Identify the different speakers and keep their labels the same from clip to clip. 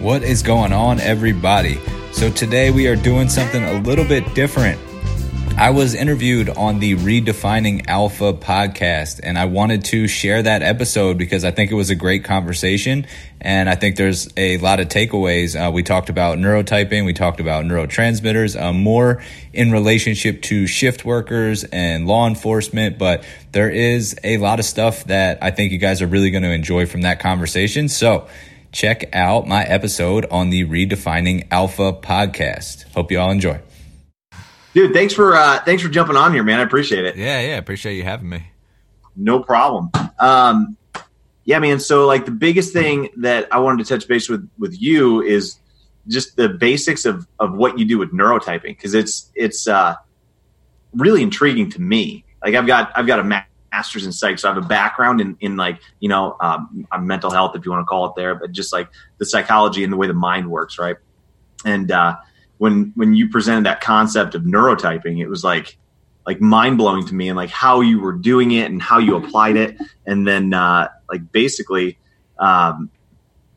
Speaker 1: What is going on, everybody? So, today we are doing something a little bit different. I was interviewed on the Redefining Alpha podcast, and I wanted to share that episode because I think it was a great conversation. And I think there's a lot of takeaways. Uh, we talked about neurotyping, we talked about neurotransmitters, uh, more in relationship to shift workers and law enforcement. But there is a lot of stuff that I think you guys are really going to enjoy from that conversation. So, check out my episode on the Redefining Alpha podcast. Hope you all enjoy.
Speaker 2: Dude, thanks for uh, thanks for jumping on here, man. I appreciate it.
Speaker 1: Yeah, yeah, appreciate you having me.
Speaker 2: No problem. Um, yeah, man. So, like, the biggest thing that I wanted to touch base with with you is just the basics of of what you do with neurotyping because it's it's uh, really intriguing to me. Like, I've got I've got a master's in psych, so I have a background in in like you know um, mental health, if you want to call it there, but just like the psychology and the way the mind works, right? And uh, when when you presented that concept of neurotyping, it was like like mind blowing to me and like how you were doing it and how you applied it, and then uh, like basically, um,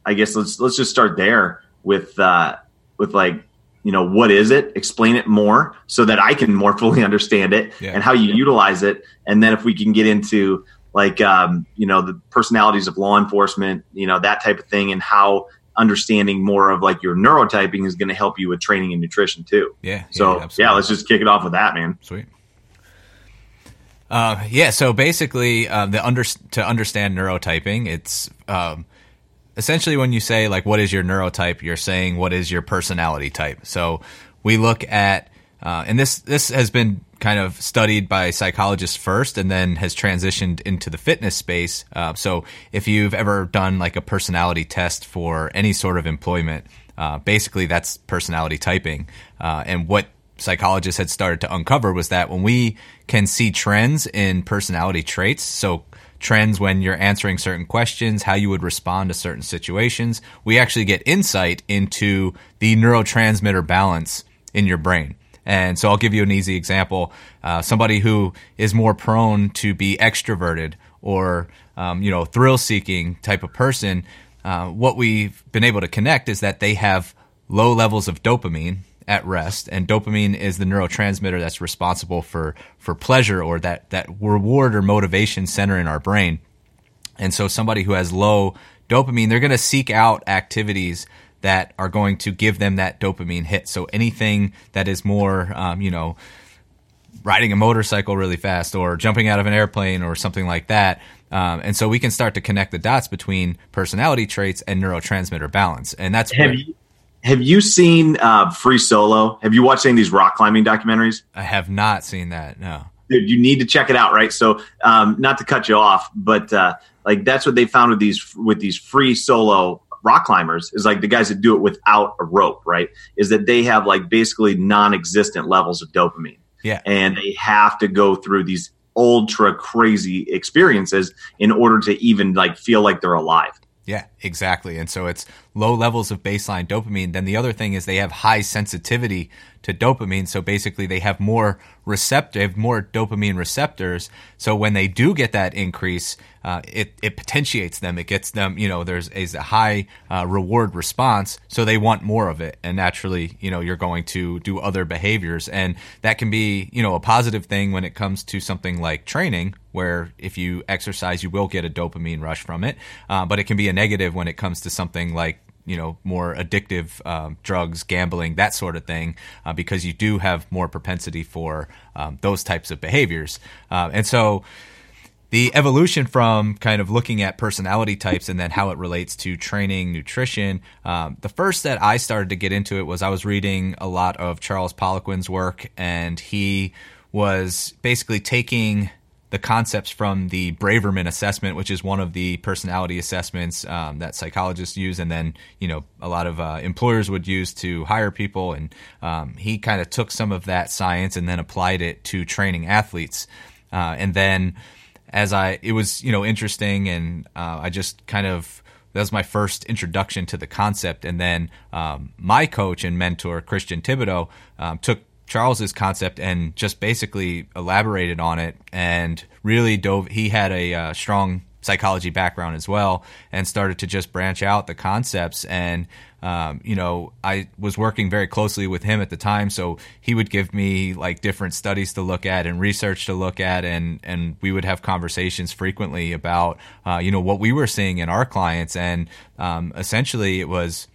Speaker 2: I guess let's let's just start there with uh, with like you know what is it explain it more so that i can more fully understand it yeah. and how you utilize it and then if we can get into like um, you know the personalities of law enforcement you know that type of thing and how understanding more of like your neurotyping is going to help you with training and nutrition too.
Speaker 1: Yeah.
Speaker 2: So yeah, yeah, let's just kick it off with that, man.
Speaker 1: Sweet. Uh, yeah. So basically, uh, the under to understand neurotyping, it's um, essentially when you say like, "What is your neurotype?" You're saying, "What is your personality type?" So we look at, uh, and this this has been kind of studied by psychologists first and then has transitioned into the fitness space. Uh, so if you've ever done like a personality test for any sort of employment, uh, basically that's personality typing. Uh, and what psychologists had started to uncover was that when we can see trends in personality traits, so trends when you're answering certain questions, how you would respond to certain situations, we actually get insight into the neurotransmitter balance in your brain. And so I'll give you an easy example. Uh, somebody who is more prone to be extroverted or, um, you know, thrill seeking type of person, uh, what we've been able to connect is that they have low levels of dopamine at rest and dopamine is the neurotransmitter that's responsible for for pleasure or that that reward or motivation center in our brain and so somebody who has low dopamine they're going to seek out activities that are going to give them that dopamine hit. So anything that is more, um, you know, riding a motorcycle really fast or jumping out of an airplane or something like that. Um, and so we can start to connect the dots between personality traits and neurotransmitter balance. And that's
Speaker 2: have
Speaker 1: where,
Speaker 2: you have you seen uh, Free Solo? Have you watched any of these rock climbing documentaries?
Speaker 1: I have not seen that. No.
Speaker 2: Dude, you need to check it out, right? So, um, not to cut you off, but uh, like that's what they found with these with these free solo rock climbers is like the guys that do it without a rope, right? Is that they have like basically non-existent levels of dopamine.
Speaker 1: Yeah.
Speaker 2: And they have to go through these ultra crazy experiences in order to even like feel like they're alive.
Speaker 1: Yeah, exactly. And so it's low levels of baseline dopamine. Then the other thing is they have high sensitivity to dopamine. So basically, they have more receptive, more dopamine receptors. So when they do get that increase, uh, it it potentiates them. It gets them. You know, there's a high uh, reward response, so they want more of it. And naturally, you know, you're going to do other behaviors, and that can be you know a positive thing when it comes to something like training, where if you exercise, you will get a dopamine rush from it. Uh, but it can be a negative when it comes to something like you know more addictive um, drugs, gambling, that sort of thing, uh, because you do have more propensity for um, those types of behaviors. Uh, and so the evolution from kind of looking at personality types and then how it relates to training, nutrition. Um, the first that I started to get into it was I was reading a lot of Charles Poliquin's work, and he was basically taking the concepts from the Braverman assessment, which is one of the personality assessments um, that psychologists use, and then you know a lot of uh, employers would use to hire people. And um, he kind of took some of that science and then applied it to training athletes. Uh, and then as I, it was you know interesting, and uh, I just kind of that was my first introduction to the concept. And then um, my coach and mentor Christian Thibaudeau um, took Charles's concept and just basically elaborated on it and really dove. He had a uh, strong psychology background as well, and started to just branch out the concepts. And um, you know, I was working very closely with him at the time, so he would give me like different studies to look at and research to look at, and and we would have conversations frequently about uh, you know what we were seeing in our clients, and um, essentially it was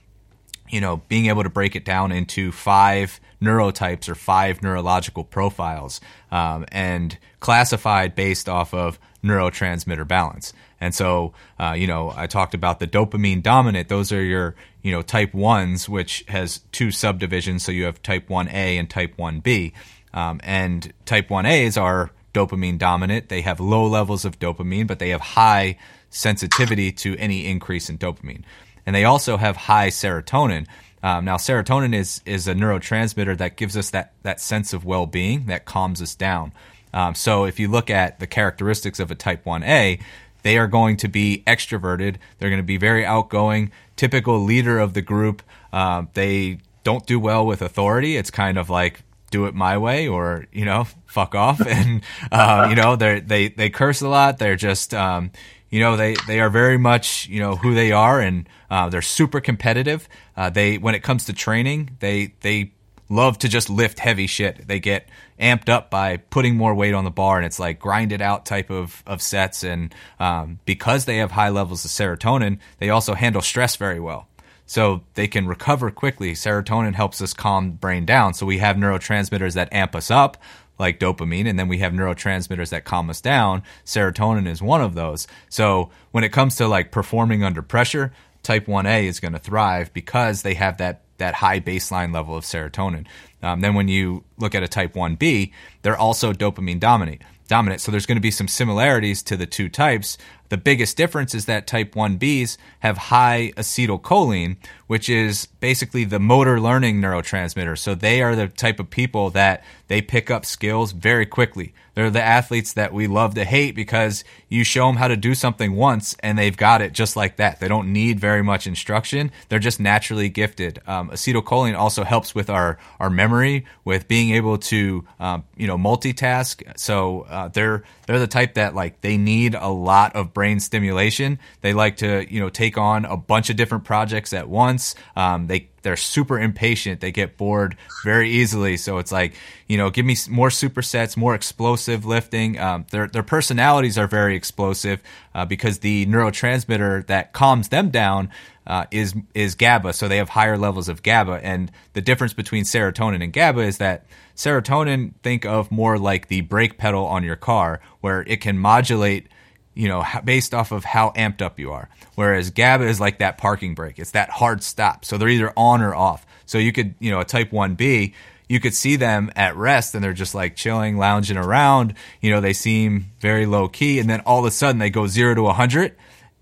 Speaker 1: you know being able to break it down into five neurotypes or five neurological profiles um, and classified based off of neurotransmitter balance. And so, uh, you know, I talked about the dopamine dominant. Those are your, you know, type ones, which has two subdivisions. So you have type 1A and type 1B. Um, and type 1As are dopamine dominant. They have low levels of dopamine, but they have high sensitivity to any increase in dopamine. And they also have high serotonin. Um, now, serotonin is is a neurotransmitter that gives us that that sense of well being that calms us down. Um, so, if you look at the characteristics of a type 1A, they are going to be extroverted. They're going to be very outgoing, typical leader of the group. Um, they don't do well with authority. It's kind of like do it my way or you know fuck off and uh, you know they they they curse a lot they're just um, you know they they are very much you know who they are and uh, they're super competitive. Uh, they when it comes to training they they love to just lift heavy shit. They get amped up by putting more weight on the bar and it's like grind it out type of, of sets. And um, because they have high levels of serotonin they also handle stress very well. So they can recover quickly. Serotonin helps us calm brain down. So we have neurotransmitters that amp us up like dopamine, and then we have neurotransmitters that calm us down. Serotonin is one of those. So when it comes to like performing under pressure, type 1A is going to thrive because they have that that high baseline level of serotonin. Um, then when you look at a type 1B, they're also dopamine dominant. Dominant. So there's going to be some similarities to the two types. The biggest difference is that type 1Bs have high acetylcholine, which is basically the motor learning neurotransmitter. So they are the type of people that they pick up skills very quickly. They're the athletes that we love to hate because you show them how to do something once and they've got it just like that. They don't need very much instruction. They're just naturally gifted. Um, acetylcholine also helps with our, our memory, with being able to, um, you know, multitask. So uh, they're, they're the type that like they need a lot of brain stimulation. They like to, you know, take on a bunch of different projects at once. Um, they they're super impatient. They get bored very easily. So it's like, you know, give me more supersets, more explosive lifting. Um, their their personalities are very explosive uh, because the neurotransmitter that calms them down uh, is is GABA. So they have higher levels of GABA. And the difference between serotonin and GABA is that serotonin think of more like the brake pedal on your car, where it can modulate you know, based off of how amped up you are. Whereas GABA is like that parking brake. It's that hard stop. So they're either on or off. So you could, you know, a type 1B, you could see them at rest and they're just like chilling, lounging around. You know, they seem very low key. And then all of a sudden they go zero to 100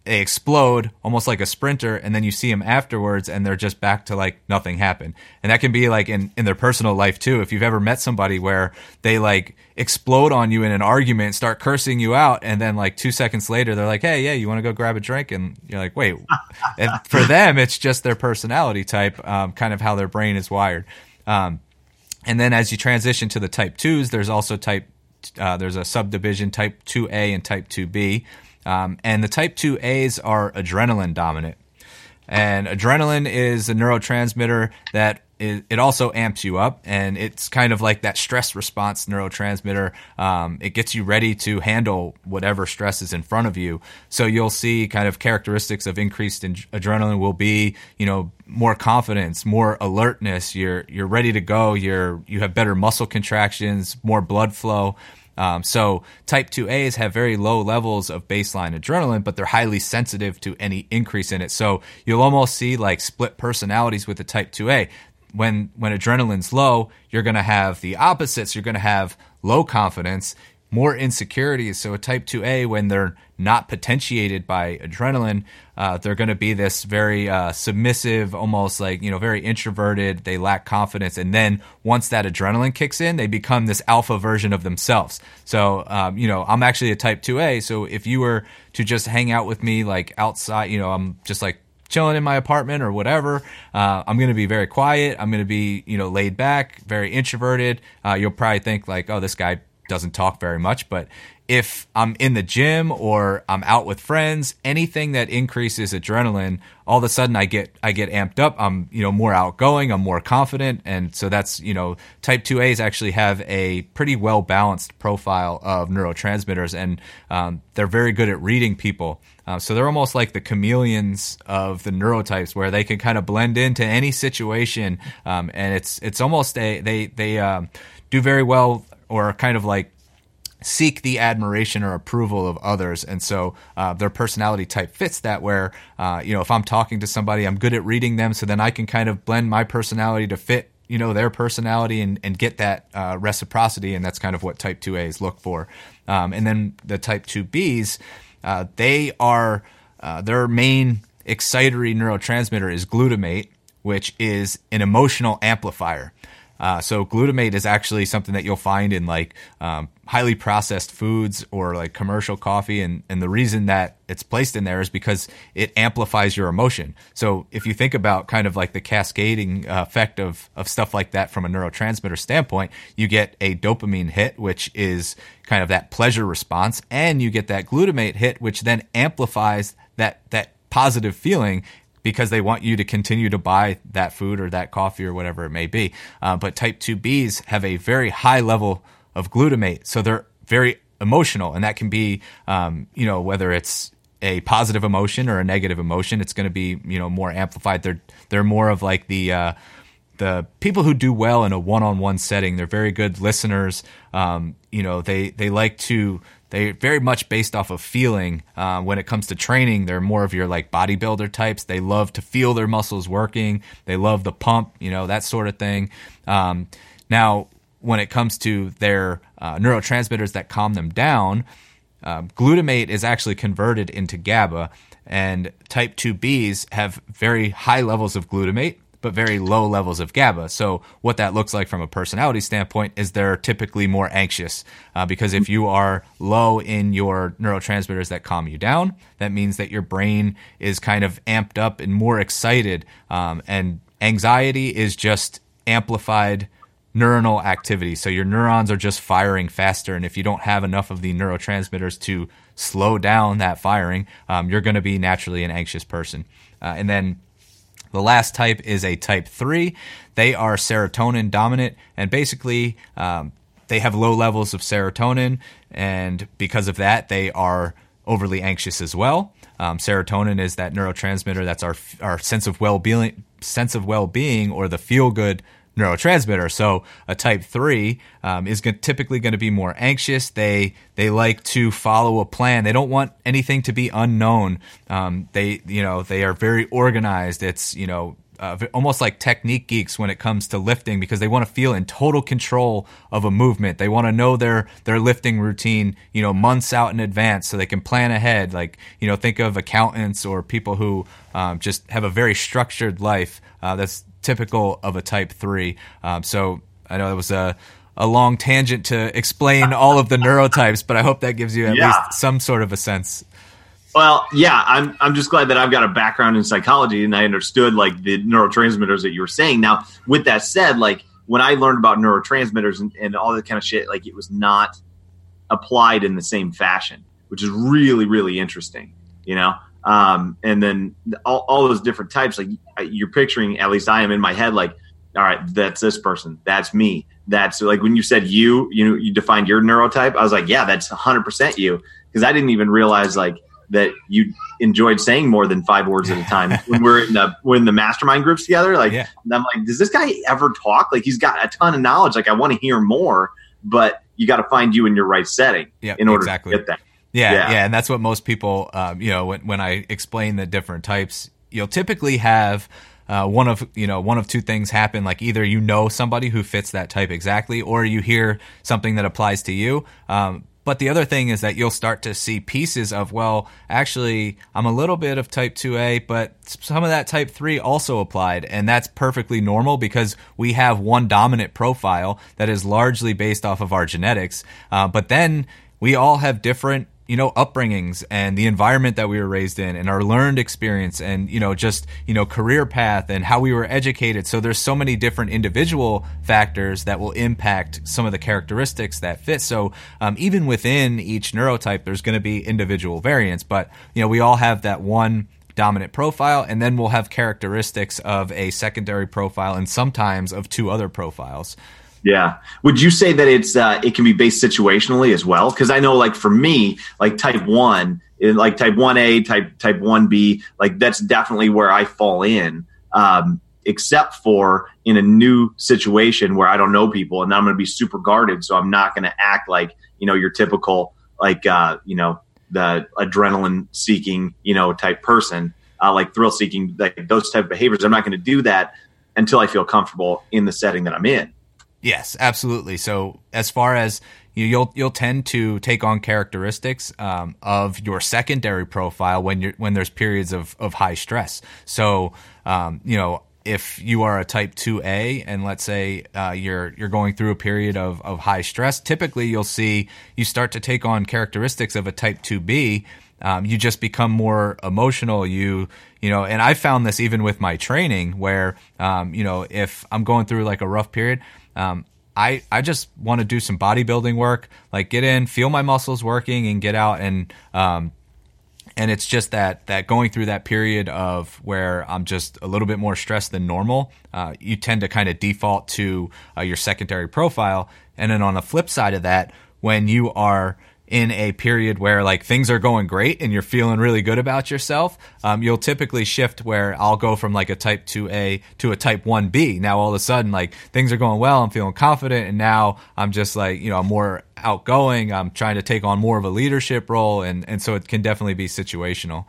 Speaker 1: they explode almost like a sprinter and then you see them afterwards and they're just back to like nothing happened. And that can be like in, in their personal life too. If you've ever met somebody where they like explode on you in an argument start cursing you out and then like two seconds later they're like hey yeah you want to go grab a drink? And you're like wait. And for them it's just their personality type um, kind of how their brain is wired. Um, and then as you transition to the type 2s there's also type uh, there's a subdivision type 2a and type 2b um, and the type 2As are adrenaline dominant. And adrenaline is a neurotransmitter that is, it also amps you up, and it's kind of like that stress response neurotransmitter. Um, it gets you ready to handle whatever stress is in front of you. So you'll see kind of characteristics of increased in- adrenaline will be, you know, more confidence, more alertness. You're you're ready to go. You're you have better muscle contractions, more blood flow. Um, so type 2As have very low levels of baseline adrenaline, but they're highly sensitive to any increase in it. So you'll almost see like split personalities with the type 2A. When when adrenaline's low, you're going to have the opposites. You're going to have low confidence more insecurities. So a type 2A, when they're not potentiated by adrenaline, uh, they're going to be this very uh, submissive, almost like, you know, very introverted. They lack confidence. And then once that adrenaline kicks in, they become this alpha version of themselves. So, um, you know, I'm actually a type 2A. So if you were to just hang out with me like outside, you know, I'm just like chilling in my apartment or whatever. Uh, I'm going to be very quiet. I'm going to be, you know, laid back, very introverted. Uh, you'll probably think like, oh, this guy doesn't talk very much, but if I'm in the gym or I'm out with friends, anything that increases adrenaline, all of a sudden I get I get amped up. I'm you know more outgoing. I'm more confident, and so that's you know type two A's actually have a pretty well balanced profile of neurotransmitters, and um, they're very good at reading people. Uh, so they're almost like the chameleons of the neurotypes, where they can kind of blend into any situation, um, and it's it's almost a they they um, do very well or kind of like seek the admiration or approval of others. And so uh, their personality type fits that where uh, you know if i'm talking to somebody i'm good at reading them so then i can kind of blend my personality to fit you know their personality and, and get that uh, reciprocity and that's kind of what type 2a's look for. Um, and then the type 2b's uh, they are uh, their main excitatory neurotransmitter is glutamate which is an emotional amplifier uh, so glutamate is actually something that you'll find in like um, highly processed foods or like commercial coffee, and and the reason that it's placed in there is because it amplifies your emotion. So if you think about kind of like the cascading uh, effect of of stuff like that from a neurotransmitter standpoint, you get a dopamine hit, which is kind of that pleasure response, and you get that glutamate hit, which then amplifies that that positive feeling because they want you to continue to buy that food or that coffee or whatever it may be. Uh, but type 2Bs have a very high level of glutamate, so they're very emotional, and that can be, um, you know, whether it's a positive emotion or a negative emotion, it's going to be, you know, more amplified. They're they're more of like the uh, the people who do well in a one-on-one setting. They're very good listeners. Um, you know, they they like to they're very much based off of feeling. Uh, when it comes to training, they're more of your like bodybuilder types. They love to feel their muscles working. They love the pump, you know, that sort of thing. Um, now, when it comes to their uh, neurotransmitters that calm them down, uh, glutamate is actually converted into GABA, and type 2Bs have very high levels of glutamate but very low levels of GABA. So, what that looks like from a personality standpoint is they're typically more anxious uh, because if you are low in your neurotransmitters that calm you down, that means that your brain is kind of amped up and more excited. Um, and anxiety is just amplified neuronal activity. So, your neurons are just firing faster. And if you don't have enough of the neurotransmitters to slow down that firing, um, you're going to be naturally an anxious person. Uh, and then the last type is a type 3. They are serotonin dominant, and basically, um, they have low levels of serotonin, and because of that, they are overly anxious as well. Um, serotonin is that neurotransmitter that's our our sense of well being, sense of well being, or the feel good neurotransmitter. So a type three um, is typically going to be more anxious. They they like to follow a plan. They don't want anything to be unknown. Um, they you know they are very organized. It's you know. Uh, almost like technique geeks when it comes to lifting because they want to feel in total control of a movement. They want to know their their lifting routine, you know, months out in advance, so they can plan ahead. Like you know, think of accountants or people who um, just have a very structured life. Uh, that's typical of a type 3. Um, so I know that was a, a long tangent to explain all of the neurotypes, but I hope that gives you at yeah. least some sort of a sense.
Speaker 2: Well, yeah, I'm I'm just glad that I've got a background in psychology and I understood like the neurotransmitters that you were saying. Now, with that said, like when I learned about neurotransmitters and, and all that kind of shit, like it was not applied in the same fashion, which is really, really interesting, you know? Um, and then all, all those different types, like you're picturing, at least I am in my head, like, all right, that's this person, that's me. That's like when you said you, you know, you defined your neurotype. I was like, yeah, that's 100% you, because I didn't even realize like that you enjoyed saying more than five words at a time when we're in the when the mastermind groups together. Like, yeah. I'm like, does this guy ever talk? Like, he's got a ton of knowledge. Like, I want to hear more, but you got to find you in your right setting yep, in order exactly. to get that.
Speaker 1: Yeah, yeah, yeah, and that's what most people, um, you know, when, when I explain the different types, you'll typically have uh, one of you know one of two things happen. Like either you know somebody who fits that type exactly, or you hear something that applies to you. Um, but the other thing is that you'll start to see pieces of, well, actually, I'm a little bit of type 2A, but some of that type 3 also applied. And that's perfectly normal because we have one dominant profile that is largely based off of our genetics. Uh, but then we all have different you know upbringings and the environment that we were raised in and our learned experience and you know just you know career path and how we were educated. So there's so many different individual factors that will impact some of the characteristics that fit. So um, even within each neurotype there's going to be individual variants but you know we all have that one dominant profile and then we'll have characteristics of a secondary profile and sometimes of two other profiles
Speaker 2: yeah. Would you say that it's uh, it can be based situationally as well? Because I know, like for me, like type one, like type one A, type type one B, like that's definitely where I fall in. Um, except for in a new situation where I don't know people, and I'm going to be super guarded, so I'm not going to act like you know your typical like uh, you know the adrenaline seeking you know type person, uh, like thrill seeking, like those type of behaviors. I'm not going to do that until I feel comfortable in the setting that I'm in.
Speaker 1: Yes, absolutely. So as far as you, you'll you'll tend to take on characteristics um, of your secondary profile when you're when there's periods of, of high stress. So um, you know if you are a type 2A and let's say uh, you're you're going through a period of, of high stress, typically you'll see you start to take on characteristics of a type 2B. Um, you just become more emotional. You you know, and I found this even with my training where um, you know if I'm going through like a rough period, um, I, I just want to do some bodybuilding work, like get in, feel my muscles working, and get out and um, and it's just that that going through that period of where I'm just a little bit more stressed than normal, uh, you tend to kind of default to uh, your secondary profile, and then on the flip side of that, when you are in a period where like things are going great and you're feeling really good about yourself, um, you'll typically shift where I'll go from like a type 2A to a type 1B. Now all of a sudden, like things are going well, I'm feeling confident, and now I'm just like, you know, I'm more outgoing. I'm trying to take on more of a leadership role, and, and so it can definitely be situational.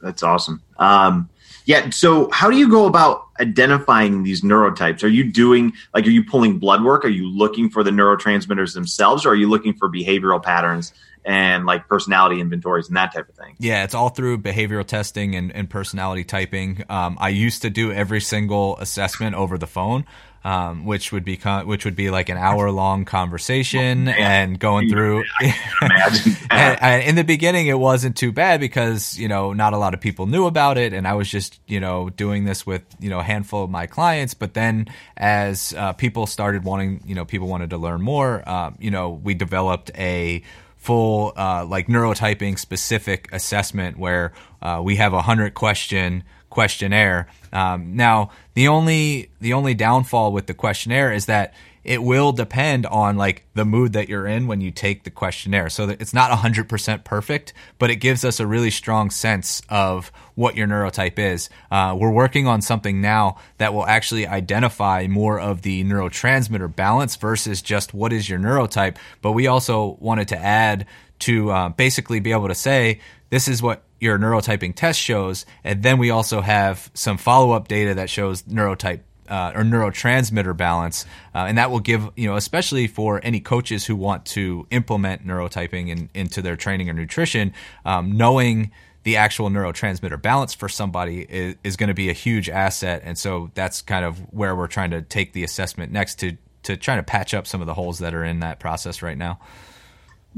Speaker 2: That's awesome. Um, yeah. So, how do you go about identifying these neurotypes? Are you doing like, are you pulling blood work? Are you looking for the neurotransmitters themselves, or are you looking for behavioral patterns and like personality inventories and that type of thing?
Speaker 1: Yeah, it's all through behavioral testing and, and personality typing. Um, I used to do every single assessment over the phone um, which would be which would be like an hour long conversation and going through. and, and in the beginning, it wasn't too bad because you know not a lot of people knew about it, and I was just you know doing this with you know a handful of my clients. But then as uh, people started wanting, you know, people wanted to learn more, uh, you know, we developed a full uh, like neurotyping specific assessment where uh, we have a hundred question questionnaire. Um, now, the only the only downfall with the questionnaire is that it will depend on like the mood that you're in when you take the questionnaire. So it's not 100% perfect, but it gives us a really strong sense of what your neurotype is. Uh, we're working on something now that will actually identify more of the neurotransmitter balance versus just what is your neurotype. But we also wanted to add to uh, basically be able to say this is what your neurotyping test shows, and then we also have some follow up data that shows neurotype uh, or neurotransmitter balance, uh, and that will give you know, especially for any coaches who want to implement neurotyping in, into their training or nutrition, um, knowing the actual neurotransmitter balance for somebody is, is going to be a huge asset, and so that's kind of where we're trying to take the assessment next to to trying to patch up some of the holes that are in that process right now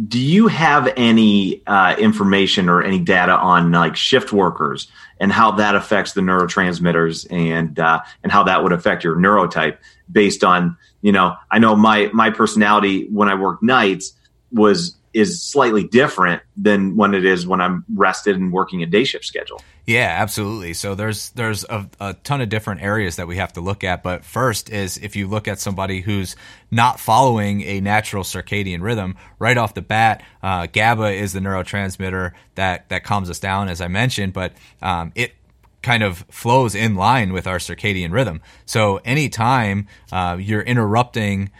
Speaker 2: do you have any uh, information or any data on like shift workers and how that affects the neurotransmitters and uh, and how that would affect your neurotype based on you know I know my my personality when I work nights was is slightly different than when it is when I'm rested and working a day shift schedule.
Speaker 1: Yeah, absolutely. So there's there's a, a, ton of different areas that we have to look at. But first is if you look at somebody who's not following a natural circadian rhythm, right off the bat, uh, GABA is the neurotransmitter that that calms us down, as I mentioned. But um, it kind of flows in line with our circadian rhythm. So anytime uh, you're interrupting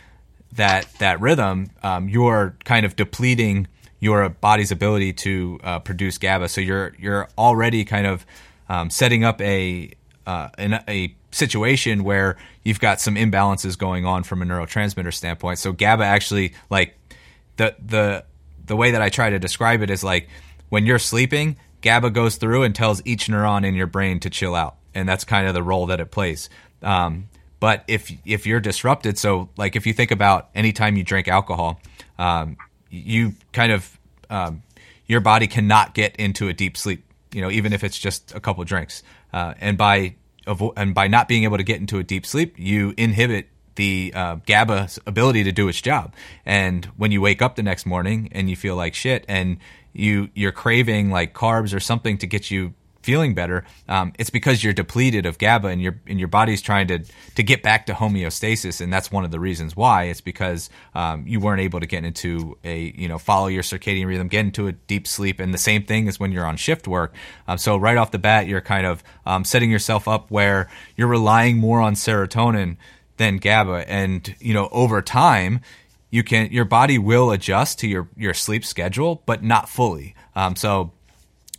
Speaker 1: that that rhythm, um, you're kind of depleting your body's ability to uh, produce GABA. So you're you're already kind of um, setting up a uh, in a situation where you've got some imbalances going on from a neurotransmitter standpoint. So GABA actually like the the the way that I try to describe it is like when you're sleeping, GABA goes through and tells each neuron in your brain to chill out, and that's kind of the role that it plays. Um, but if if you're disrupted, so like if you think about anytime you drink alcohol, um, you kind of um, your body cannot get into a deep sleep. You know, even if it's just a couple drinks, uh, and by and by not being able to get into a deep sleep, you inhibit the uh, GABA's ability to do its job. And when you wake up the next morning and you feel like shit, and you you're craving like carbs or something to get you feeling better, um, it's because you're depleted of GABA and your and your body's trying to to get back to homeostasis, and that's one of the reasons why. It's because um, you weren't able to get into a you know follow your circadian rhythm, get into a deep sleep, and the same thing is when you're on shift work. Um, so right off the bat, you're kind of um, setting yourself up where you're relying more on serotonin than GABA, and you know over time you can your body will adjust to your your sleep schedule, but not fully. Um, so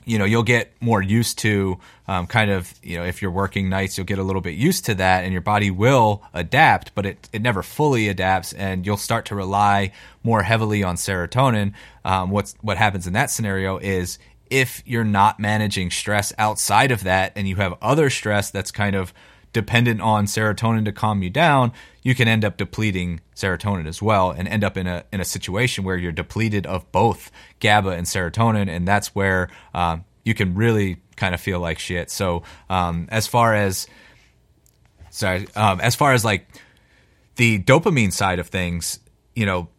Speaker 1: you know you'll get more used to um, kind of you know if you're working nights you'll get a little bit used to that and your body will adapt but it, it never fully adapts and you'll start to rely more heavily on serotonin. Um, what's what happens in that scenario is if you're not managing stress outside of that and you have other stress that's kind of dependent on serotonin to calm you down, you can end up depleting serotonin as well and end up in a in a situation where you're depleted of both GABA and serotonin, and that's where um, you can really kind of feel like shit. So um, as far as sorry, um, as far as like the dopamine side of things, you know,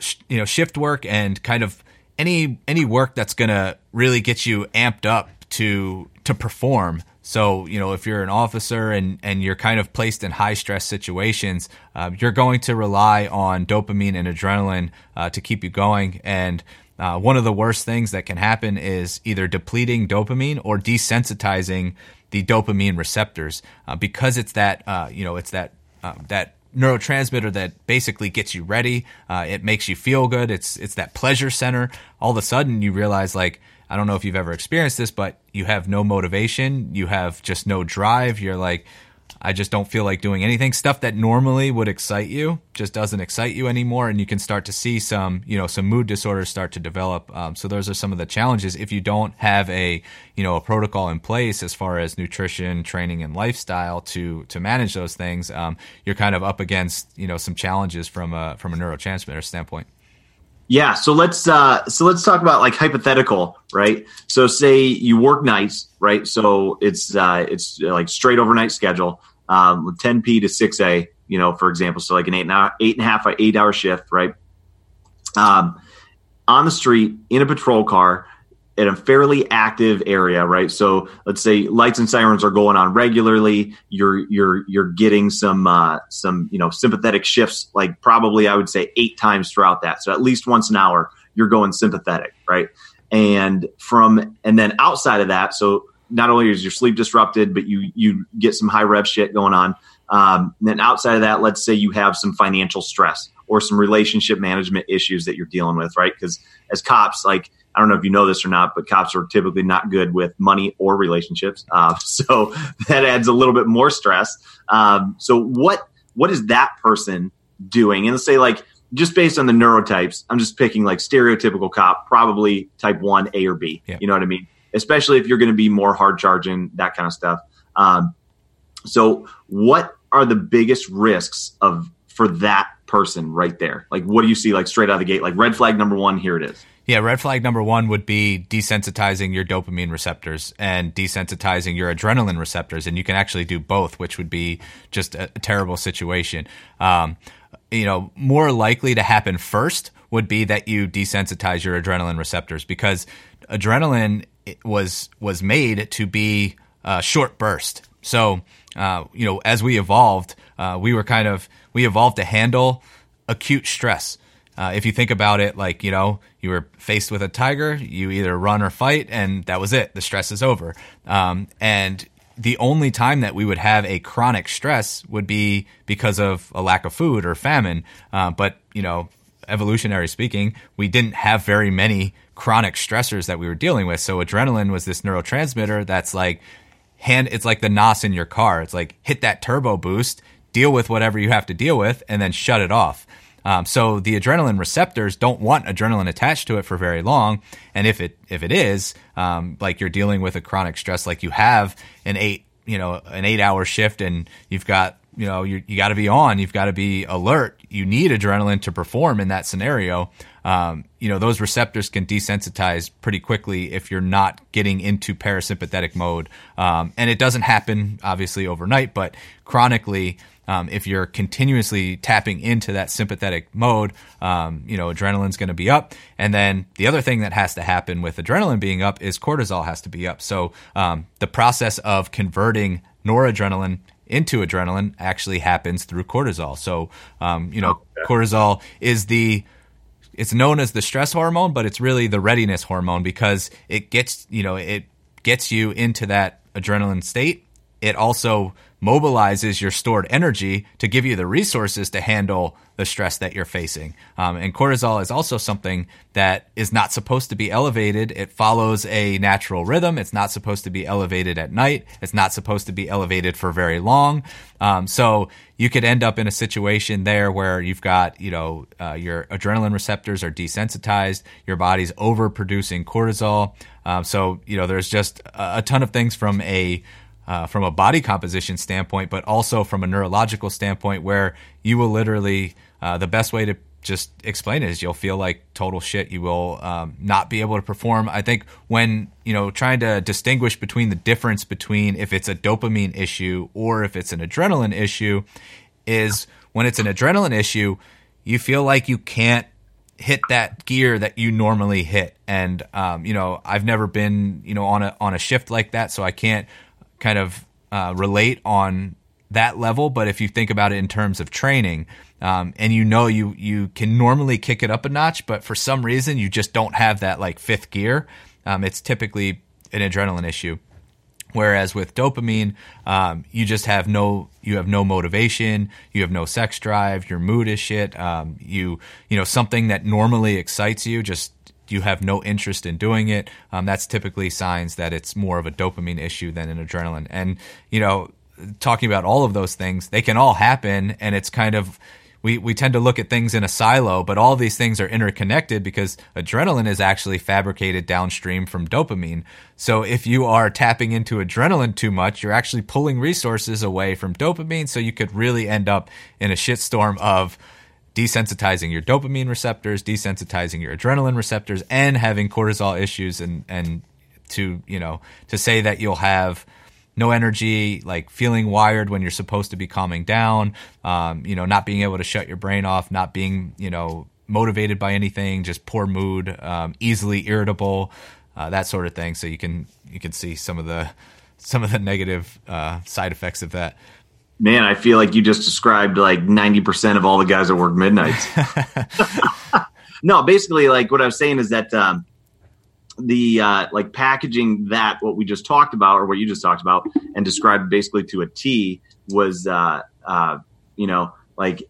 Speaker 1: sh- you know, shift work and kind of any any work that's gonna really get you amped up to to perform so, you know, if you're an officer and, and you're kind of placed in high stress situations, uh, you're going to rely on dopamine and adrenaline uh, to keep you going. And uh, one of the worst things that can happen is either depleting dopamine or desensitizing the dopamine receptors uh, because it's that, uh, you know, it's that, um, that neurotransmitter that basically gets you ready. Uh, it makes you feel good. It's, it's that pleasure center. All of a sudden you realize like, I don't know if you've ever experienced this, but you have no motivation, you have just no drive. You're like, I just don't feel like doing anything. Stuff that normally would excite you just doesn't excite you anymore, and you can start to see some, you know, some mood disorders start to develop. Um, so those are some of the challenges if you don't have a, you know, a protocol in place as far as nutrition, training, and lifestyle to to manage those things. Um, you're kind of up against, you know, some challenges from a from a neurotransmitter standpoint.
Speaker 2: Yeah, so let's uh, so let's talk about like hypothetical, right? So say you work nights, right? So it's uh, it's like straight overnight schedule, um, 10 p to 6 a, you know, for example. So like an eight a, eight and a half, eight hour shift, right? Um, on the street in a patrol car, in a fairly active area, right? So let's say lights and sirens are going on regularly. You're you're you're getting some uh, some you know sympathetic shifts, like probably I would say eight times throughout that. So at least once an hour, you're going sympathetic, right? And from and then outside of that, so not only is your sleep disrupted, but you you get some high rev shit going on. Um, then outside of that, let's say you have some financial stress or some relationship management issues that you're dealing with, right? Because as cops, like I don't know if you know this or not, but cops are typically not good with money or relationships. Uh, so that adds a little bit more stress. Um, so what what is that person doing? And let's say like just based on the neurotypes, I'm just picking like stereotypical cop, probably type one A or B. Yeah. You know what I mean? Especially if you're going to be more hard charging, that kind of stuff. Um, so what are the biggest risks of for that person right there? Like, what do you see like straight out of the gate? Like red flag number one, here it is.
Speaker 1: Yeah, red flag number one would be desensitizing your dopamine receptors and desensitizing your adrenaline receptors, and you can actually do both, which would be just a, a terrible situation. Um, you know, more likely to happen first would be that you desensitize your adrenaline receptors because adrenaline was was made to be a short burst. So, uh, you know, as we evolved, uh, we were kind of we evolved to handle acute stress. Uh, if you think about it, like, you know, you were faced with a tiger, you either run or fight, and that was it. The stress is over. Um, and the only time that we would have a chronic stress would be because of a lack of food or famine. Uh, but, you know, evolutionary speaking, we didn't have very many chronic stressors that we were dealing with. So adrenaline was this neurotransmitter that's like, hand, it's like the NOS in your car. It's like hit that turbo boost, deal with whatever you have to deal with, and then shut it off. Um, so the adrenaline receptors don't want adrenaline attached to it for very long. And if it if it is um, like you're dealing with a chronic stress, like you have an eight you know an eight hour shift, and you've got you know you you got to be on, you've got to be alert. You need adrenaline to perform in that scenario, um, you know, those receptors can desensitize pretty quickly if you're not getting into parasympathetic mode. Um, and it doesn't happen obviously overnight, but chronically, um, if you're continuously tapping into that sympathetic mode, um, you know, adrenaline's going to be up. And then the other thing that has to happen with adrenaline being up is cortisol has to be up. So um, the process of converting noradrenaline into adrenaline actually happens through cortisol. So, um, you know, okay. cortisol is the it's known as the stress hormone, but it's really the readiness hormone because it gets you know it gets you into that adrenaline state. It also mobilizes your stored energy to give you the resources to handle the stress that you're facing. Um, and cortisol is also something that is not supposed to be elevated. It follows a natural rhythm. It's not supposed to be elevated at night. It's not supposed to be elevated for very long. Um, so you could end up in a situation there where you've got, you know, uh, your adrenaline receptors are desensitized, your body's overproducing cortisol. Um, so, you know, there's just a, a ton of things from a uh, from a body composition standpoint, but also from a neurological standpoint, where you will literally, uh, the best way to just explain it is you'll feel like total shit. You will um, not be able to perform. I think when, you know, trying to distinguish between the difference between if it's a dopamine issue or if it's an adrenaline issue is when it's an adrenaline issue, you feel like you can't hit that gear that you normally hit. And, um, you know, I've never been, you know, on a, on a shift like that. So I can't kind of uh, relate on that level. But if you think about it in terms of training, um, and you know you you can normally kick it up a notch, but for some reason you just don't have that like fifth gear. Um, it's typically an adrenaline issue. Whereas with dopamine, um, you just have no you have no motivation, you have no sex drive, your mood is shit. Um, you you know something that normally excites you just you have no interest in doing it, um, that's typically signs that it's more of a dopamine issue than an adrenaline. And, you know, talking about all of those things, they can all happen. And it's kind of, we, we tend to look at things in a silo, but all these things are interconnected because adrenaline is actually fabricated downstream from dopamine. So if you are tapping into adrenaline too much, you're actually pulling resources away from dopamine. So you could really end up in a shitstorm of, desensitizing your dopamine receptors, desensitizing your adrenaline receptors, and having cortisol issues, and and to you know to say that you'll have no energy, like feeling wired when you're supposed to be calming down, um, you know, not being able to shut your brain off, not being you know motivated by anything, just poor mood, um, easily irritable, uh, that sort of thing. So you can you can see some of the some of the negative uh, side effects of that.
Speaker 2: Man, I feel like you just described like 90% of all the guys that work midnights. no, basically, like what I was saying is that um, the uh, like packaging that what we just talked about or what you just talked about and described basically to a T was, uh, uh, you know, like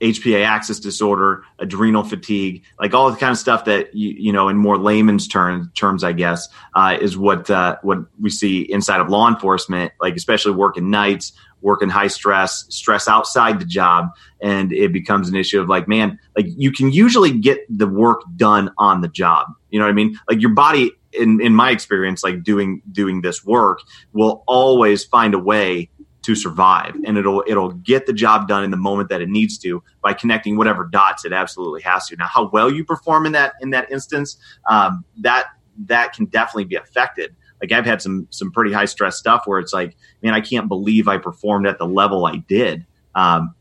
Speaker 2: HPA axis disorder, adrenal fatigue, like all the kind of stuff that you, you know, in more layman's terms, terms I guess, uh, is what uh, what we see inside of law enforcement, like especially working nights working high stress, stress outside the job, and it becomes an issue of like, man, like you can usually get the work done on the job. You know what I mean? Like your body, in in my experience, like doing doing this work, will always find a way to survive, and it'll it'll get the job done in the moment that it needs to by connecting whatever dots it absolutely has to. Now, how well you perform in that in that instance, um, that that can definitely be affected like I've had some some pretty high stress stuff where it's like, man, I can't believe I performed at the level I did um,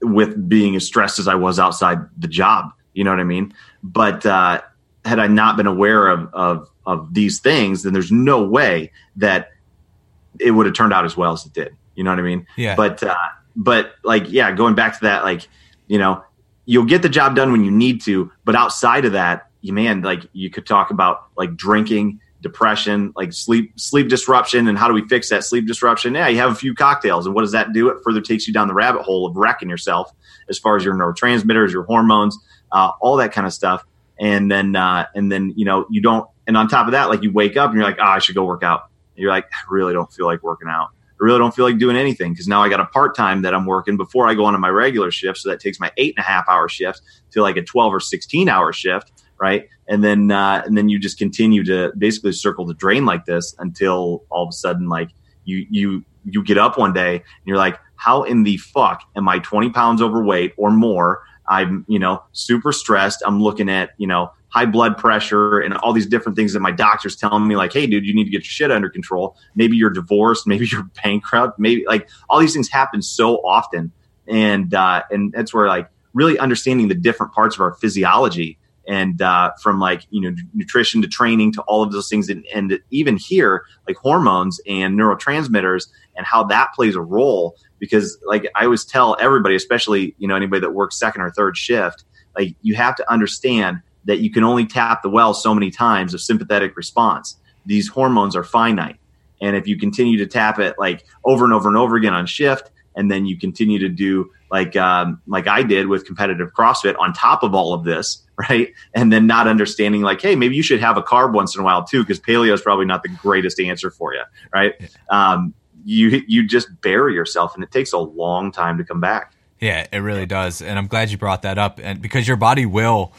Speaker 2: with being as stressed as I was outside the job. You know what I mean? But uh, had I not been aware of, of of these things, then there's no way that it would have turned out as well as it did. You know what I mean?
Speaker 1: Yeah.
Speaker 2: But uh, but like yeah, going back to that, like you know, you'll get the job done when you need to, but outside of that, you man, like you could talk about like drinking depression, like sleep sleep disruption, and how do we fix that sleep disruption? Yeah, you have a few cocktails, and what does that do? It further takes you down the rabbit hole of wrecking yourself as far as your neurotransmitters, your hormones, uh, all that kind of stuff. And then uh, and then you know you don't. And on top of that, like you wake up and you're like, oh, I should go work out. And you're like, I really don't feel like working out. Really don't feel like doing anything because now I got a part time that I'm working before I go on to my regular shift. So that takes my eight and a half hour shift to like a 12 or 16 hour shift right? And then uh, and then you just continue to basically circle the drain like this until all of a sudden like you you you get up one day and you're like, how in the fuck am I 20 pounds overweight or more? I'm, you know, super stressed. I'm looking at, you know, high blood pressure and all these different things that my doctor's telling me, like, hey, dude, you need to get your shit under control. Maybe you're divorced. Maybe you're bankrupt. Maybe like all these things happen so often. And, uh, and that's where like really understanding the different parts of our physiology and uh, from like you know nutrition to training to all of those things and, and even here like hormones and neurotransmitters and how that plays a role because like i always tell everybody especially you know anybody that works second or third shift like you have to understand that you can only tap the well so many times of sympathetic response these hormones are finite and if you continue to tap it like over and over and over again on shift and then you continue to do like um, like I did with competitive CrossFit on top of all of this, right? And then not understanding like, hey, maybe you should have a carb once in a while too, because paleo is probably not the greatest answer for you, right? Um, you you just bury yourself, and it takes a long time to come back.
Speaker 1: Yeah, it really does, and I'm glad you brought that up, and because your body will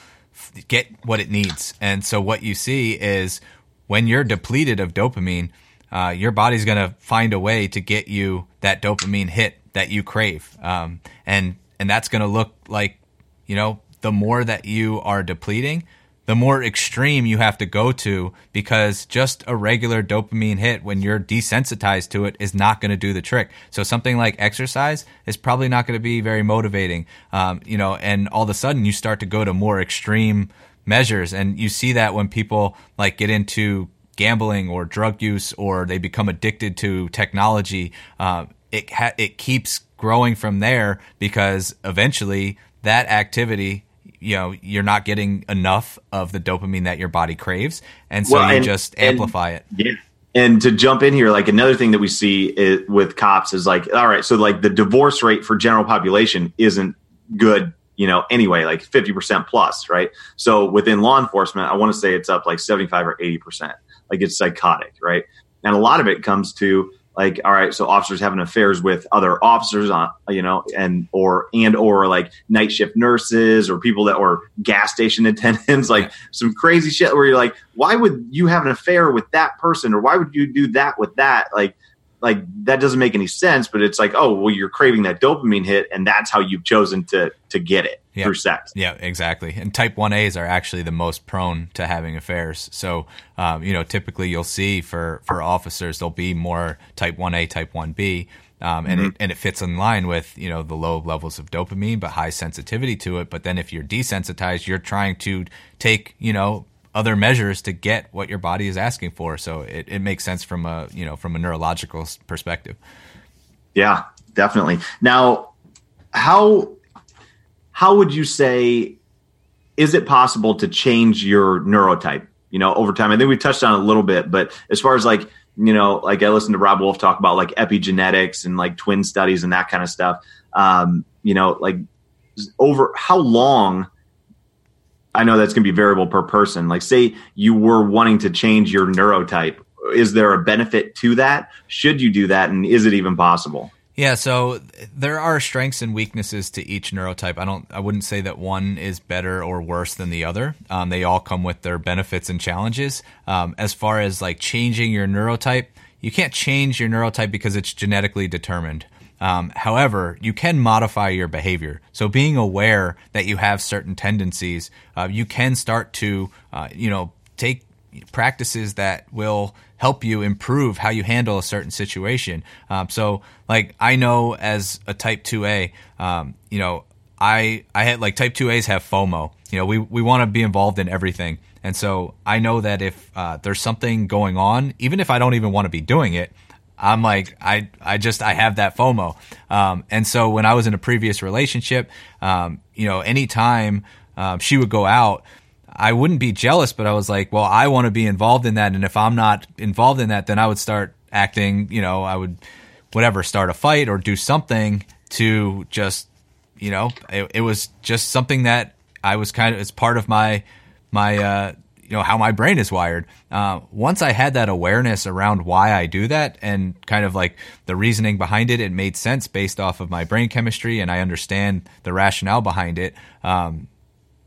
Speaker 1: get what it needs, and so what you see is when you're depleted of dopamine, uh, your body's going to find a way to get you that dopamine hit that you crave. Um, and, and that's going to look like, you know, the more that you are depleting, the more extreme you have to go to because just a regular dopamine hit when you're desensitized to it is not going to do the trick. So something like exercise is probably not going to be very motivating. Um, you know, and all of a sudden you start to go to more extreme measures and you see that when people like get into gambling or drug use or they become addicted to technology. Uh, it ha- it keeps growing from there because eventually that activity you know you're not getting enough of the dopamine that your body craves and so well, you and, just amplify
Speaker 2: and,
Speaker 1: it.
Speaker 2: yeah. And to jump in here like another thing that we see is, with cops is like all right so like the divorce rate for general population isn't good you know anyway like 50% plus right? So within law enforcement i want to say it's up like 75 or 80% like it's psychotic right? And a lot of it comes to like all right so officers having affairs with other officers on you know and or and or like night shift nurses or people that or gas station attendants like some crazy shit where you're like why would you have an affair with that person? Or why would you do that with that? Like like that doesn't make any sense but it's like oh well you're craving that dopamine hit and that's how you've chosen to to get it through sex
Speaker 1: yeah exactly and type 1a's are actually the most prone to having affairs so um, you know typically you'll see for for officers there'll be more type 1a type 1b um, and mm-hmm. it and it fits in line with you know the low levels of dopamine but high sensitivity to it but then if you're desensitized you're trying to take you know other measures to get what your body is asking for. So it, it makes sense from a you know from a neurological perspective.
Speaker 2: Yeah, definitely. Now, how how would you say is it possible to change your neurotype? You know, over time. I think we touched on a little bit, but as far as like you know, like I listened to Robb Wolf talk about like epigenetics and like twin studies and that kind of stuff. Um, you know, like over how long I know that's going to be variable per person. Like, say you were wanting to change your neurotype. Is there a benefit to that? Should you do that? And is it even possible?
Speaker 1: Yeah, so there are strengths and weaknesses to each neurotype. I don't, I wouldn't say that one is better or worse than the other. Um, they all come with their benefits and challenges. Um, as far as like changing your neurotype, you can't change your neurotype because it's genetically determined. Um, however, you can modify your behavior. So being aware that you have certain tendencies, uh, you can start to, uh, you know, take practices that will help you improve how you handle a certain situation. Um, so, like I know as a Type Two A, um, you know, I I had like Type Two A's have FOMO. You know, we we want to be involved in everything. And so I know that if uh, there's something going on, even if I don't even want to be doing it, I'm like, I, I just, I have that FOMO. Um, and so when I was in a previous relationship, um, you know, anytime um, she would go out, I wouldn't be jealous, but I was like, well, I want to be involved in that. And if I'm not involved in that, then I would start acting, you know, I would, whatever, start a fight or do something to just, you know, it, it was just something that I was kind of, it's part of my, my, uh, you know how my brain is wired. Uh, once I had that awareness around why I do that and kind of like the reasoning behind it, it made sense based off of my brain chemistry, and I understand the rationale behind it. Um,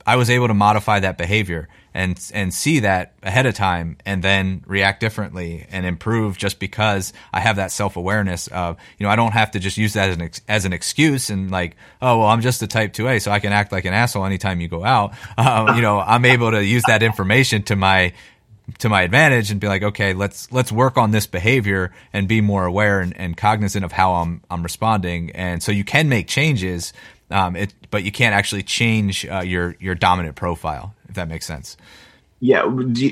Speaker 1: I was able to modify that behavior and and see that ahead of time and then react differently and improve just because I have that self awareness of you know I don't have to just use that as an ex- as an excuse and like oh well I'm just a type two A so I can act like an asshole anytime you go out um, you know I'm able to use that information to my to my advantage and be like, okay, let's let's work on this behavior and be more aware and, and cognizant of how I'm I'm responding. And so you can make changes, um, it, but you can't actually change uh, your your dominant profile if that makes sense.
Speaker 2: Yeah,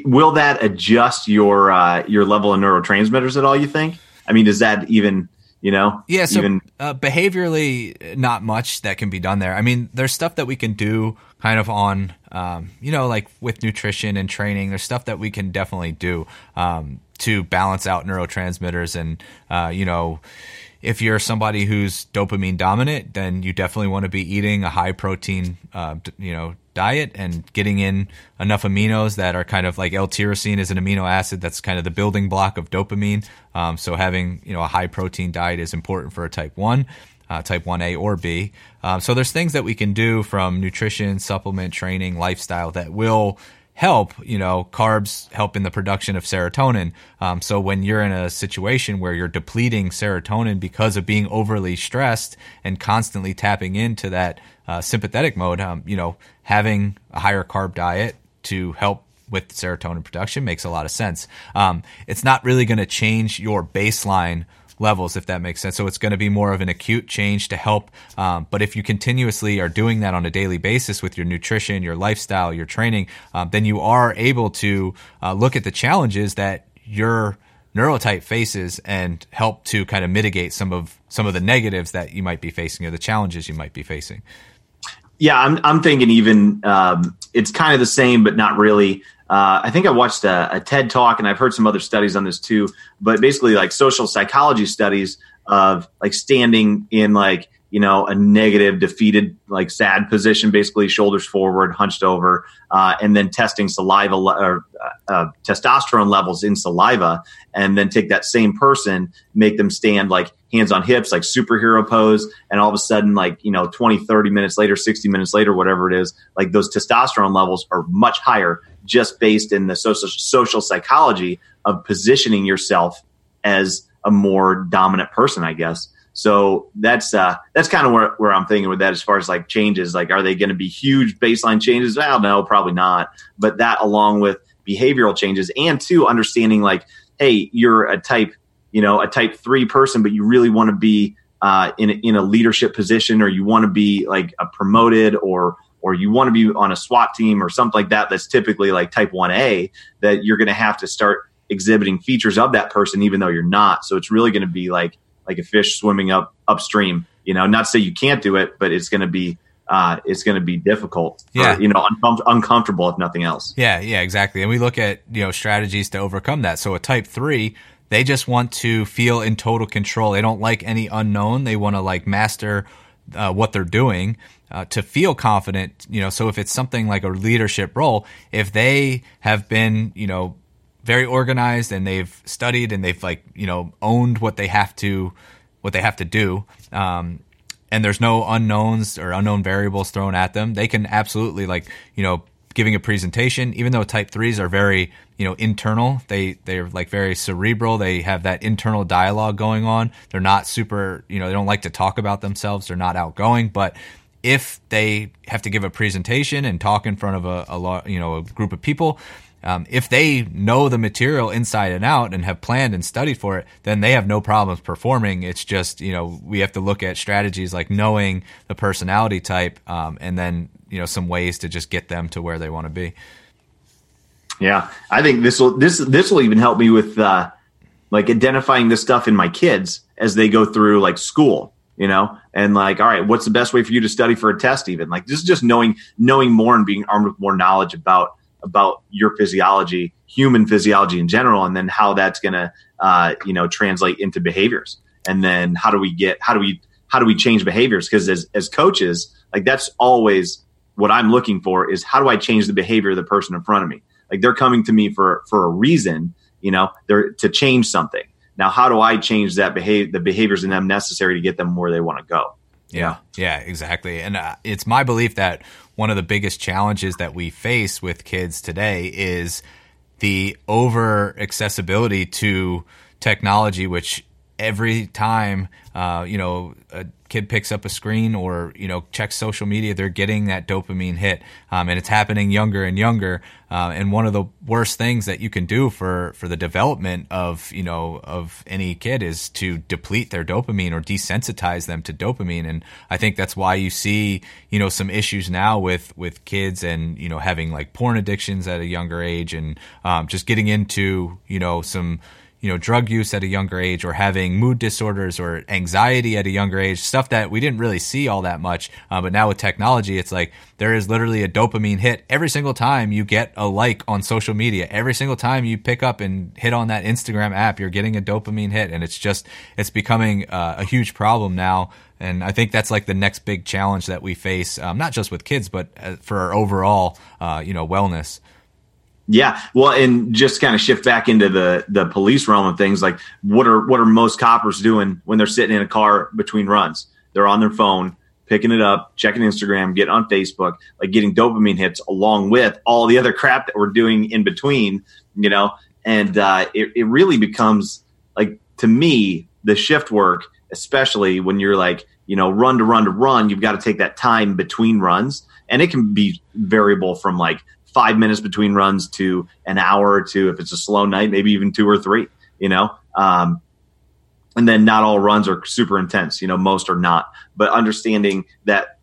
Speaker 2: will that adjust your uh, your level of neurotransmitters at all? You think? I mean, does that even you know?
Speaker 1: Yeah, so
Speaker 2: even-
Speaker 1: uh, behaviorally, not much that can be done there. I mean, there's stuff that we can do kind of on, um, you know, like with nutrition and training. There's stuff that we can definitely do um, to balance out neurotransmitters and, uh, you know, if you're somebody who's dopamine dominant, then you definitely want to be eating a high protein, uh, you know, diet and getting in enough aminos that are kind of like L-tyrosine is an amino acid that's kind of the building block of dopamine. Um, so having you know a high protein diet is important for a type one. Uh, type 1A or B. Um, so there's things that we can do from nutrition, supplement, training, lifestyle that will help, you know, carbs help in the production of serotonin. Um, so when you're in a situation where you're depleting serotonin because of being overly stressed and constantly tapping into that uh, sympathetic mode, um, you know, having a higher carb diet to help with serotonin production makes a lot of sense. Um, it's not really going to change your baseline levels, if that makes sense. So it's going to be more of an acute change to help. Um, but if you continuously are doing that on a daily basis with your nutrition, your lifestyle, your training, um, then you are able to uh, look at the challenges that your neurotype faces and help to kind of mitigate some of some of the negatives that you might be facing or the challenges you might be facing.
Speaker 2: Yeah, I'm I'm thinking even um, it's kind of the same, but not really. Uh, I think I watched a, a, TED talk, and I've heard some other studies on this too. But basically, like social psychology studies of like standing in like you know a negative, defeated, like sad position, basically shoulders forward, hunched over, uh, and then testing saliva le- or uh, uh, testosterone levels in saliva, and then take that same person, make them stand like hands on hips, like superhero pose, and all of a sudden, like you know, 20, 30 minutes later, 60 minutes later, whatever it is, like those testosterone levels are much higher just based in the social, social psychology of positioning yourself as a more dominant person, I guess. So that's uh, that's kind of where, where I'm thinking with that as far as like changes. Like, are they going to be huge baseline changes? Well, no, probably not. But that along with behavioral changes and two understanding like, hey, you're a type, you know, a type three person, but you really want to be uh, in in a leadership position, or you want to be like a promoted or or you want to be on a SWAT team or something like that that's typically like type 1A, that you're going to have to start exhibiting features of that person even though you're not. So it's really going to be like like a fish swimming up upstream. You know, not to say you can't do it, but it's going to be uh, it's going to be difficult.
Speaker 1: Yeah.
Speaker 2: you know, un- uncomfortable if nothing else.
Speaker 1: Yeah, yeah, exactly. And we look at you know strategies to overcome that. So a type three, they just want to feel in total control. They don't like any unknown. They want to like master uh, what they're doing uh, to feel confident. You know, so if it's something like a leadership role, if they have been, you know, very organized and they've studied and they've like, you know, owned what they have to, what they have to do, um, and there's no unknowns or unknown variables thrown at them, they can absolutely like, you know, giving a presentation, even though type threes are very, you know, internal, they, they're like very cerebral. They have that internal dialogue going on. They're not super, you know, they don't like to talk about themselves. They're not outgoing, but if they have to give a presentation and talk in front of a, a you know, a group of people, um, if they know the material inside and out and have planned and studied for it, then they have no problems performing. It's just you know we have to look at strategies like knowing the personality type, um, and then you know some ways to just get them to where they want to be.
Speaker 2: Yeah, I think this will this this will even help me with uh, like identifying this stuff in my kids as they go through like school you know? And like all right what's the best way for you to study for a test even? Like this is just knowing knowing more and being armed with more knowledge about about your physiology human physiology in general and then how that's going to uh, you know translate into behaviors. And then how do we get how do we how do we change behaviors? Because as as coaches like that's always what i'm looking for is how do i change the behavior of the person in front of me? Like they're coming to me for for a reason you know they're to change something now, how do I change that behavior, the behaviors in them necessary to get them where they want to go?
Speaker 1: Yeah, yeah, exactly. And uh, it's my belief that one of the biggest challenges that we face with kids today is the over accessibility to technology, which every time uh, you know a kid picks up a screen or you know checks social media, they're getting that dopamine hit, um, and it's happening younger and younger. Uh, and one of the worst things that you can do for for the development of you know of any kid is to deplete their dopamine or desensitize them to dopamine. And I think that's why you see you know some issues now with with kids and you know having like porn addictions at a younger age and um, just getting into you know some you know, drug use at a younger age or having mood disorders or anxiety at a younger age, stuff that we didn't really see all that much. Uh, but now with technology, it's like there is literally a dopamine hit every single time you get a like on social media. Every single time you pick up and hit on that Instagram app, you're getting a dopamine hit. And it's just, it's becoming uh, a huge problem now. And I think that's like the next big challenge that we face, um, not just with kids, but uh, for our overall, uh, you know, wellness.
Speaker 2: Yeah, well, and just kind of shift back into the the police realm of things. Like, what are what are most coppers doing when they're sitting in a car between runs? They're on their phone, picking it up, checking Instagram, getting on Facebook, like getting dopamine hits along with all the other crap that we're doing in between. You know, and uh, it it really becomes like to me the shift work, especially when you're like you know run to run to run, you've got to take that time between runs, and it can be variable from like five minutes between runs to an hour or two. If it's a slow night, maybe even two or three, you know? Um, and then not all runs are super intense, you know, most are not, but understanding that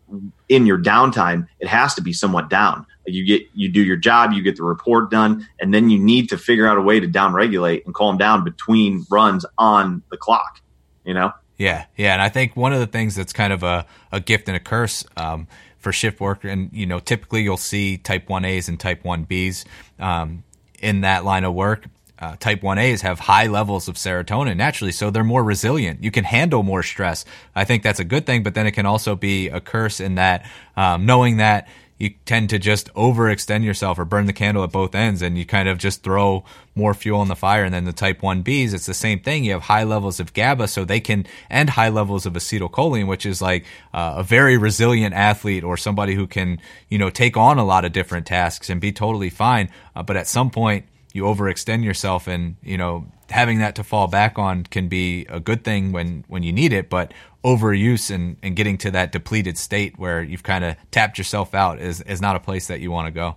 Speaker 2: in your downtime, it has to be somewhat down. You get, you do your job, you get the report done, and then you need to figure out a way to down regulate and calm down between runs on the clock, you know?
Speaker 1: Yeah. Yeah. And I think one of the things that's kind of a, a gift and a curse, um, for shift work. And, you know, typically you'll see type 1As and type 1Bs um, in that line of work. Uh, type 1As have high levels of serotonin naturally, so they're more resilient. You can handle more stress. I think that's a good thing, but then it can also be a curse in that um, knowing that you tend to just overextend yourself or burn the candle at both ends and you kind of just throw more fuel on the fire. And then the type 1Bs, it's the same thing. You have high levels of GABA, so they can, and high levels of acetylcholine, which is like uh, a very resilient athlete or somebody who can, you know, take on a lot of different tasks and be totally fine. Uh, but at some point, you overextend yourself and, you know, having that to fall back on can be a good thing when, when you need it, but overuse and, and getting to that depleted state where you've kind of tapped yourself out is, is not a place that you want to go.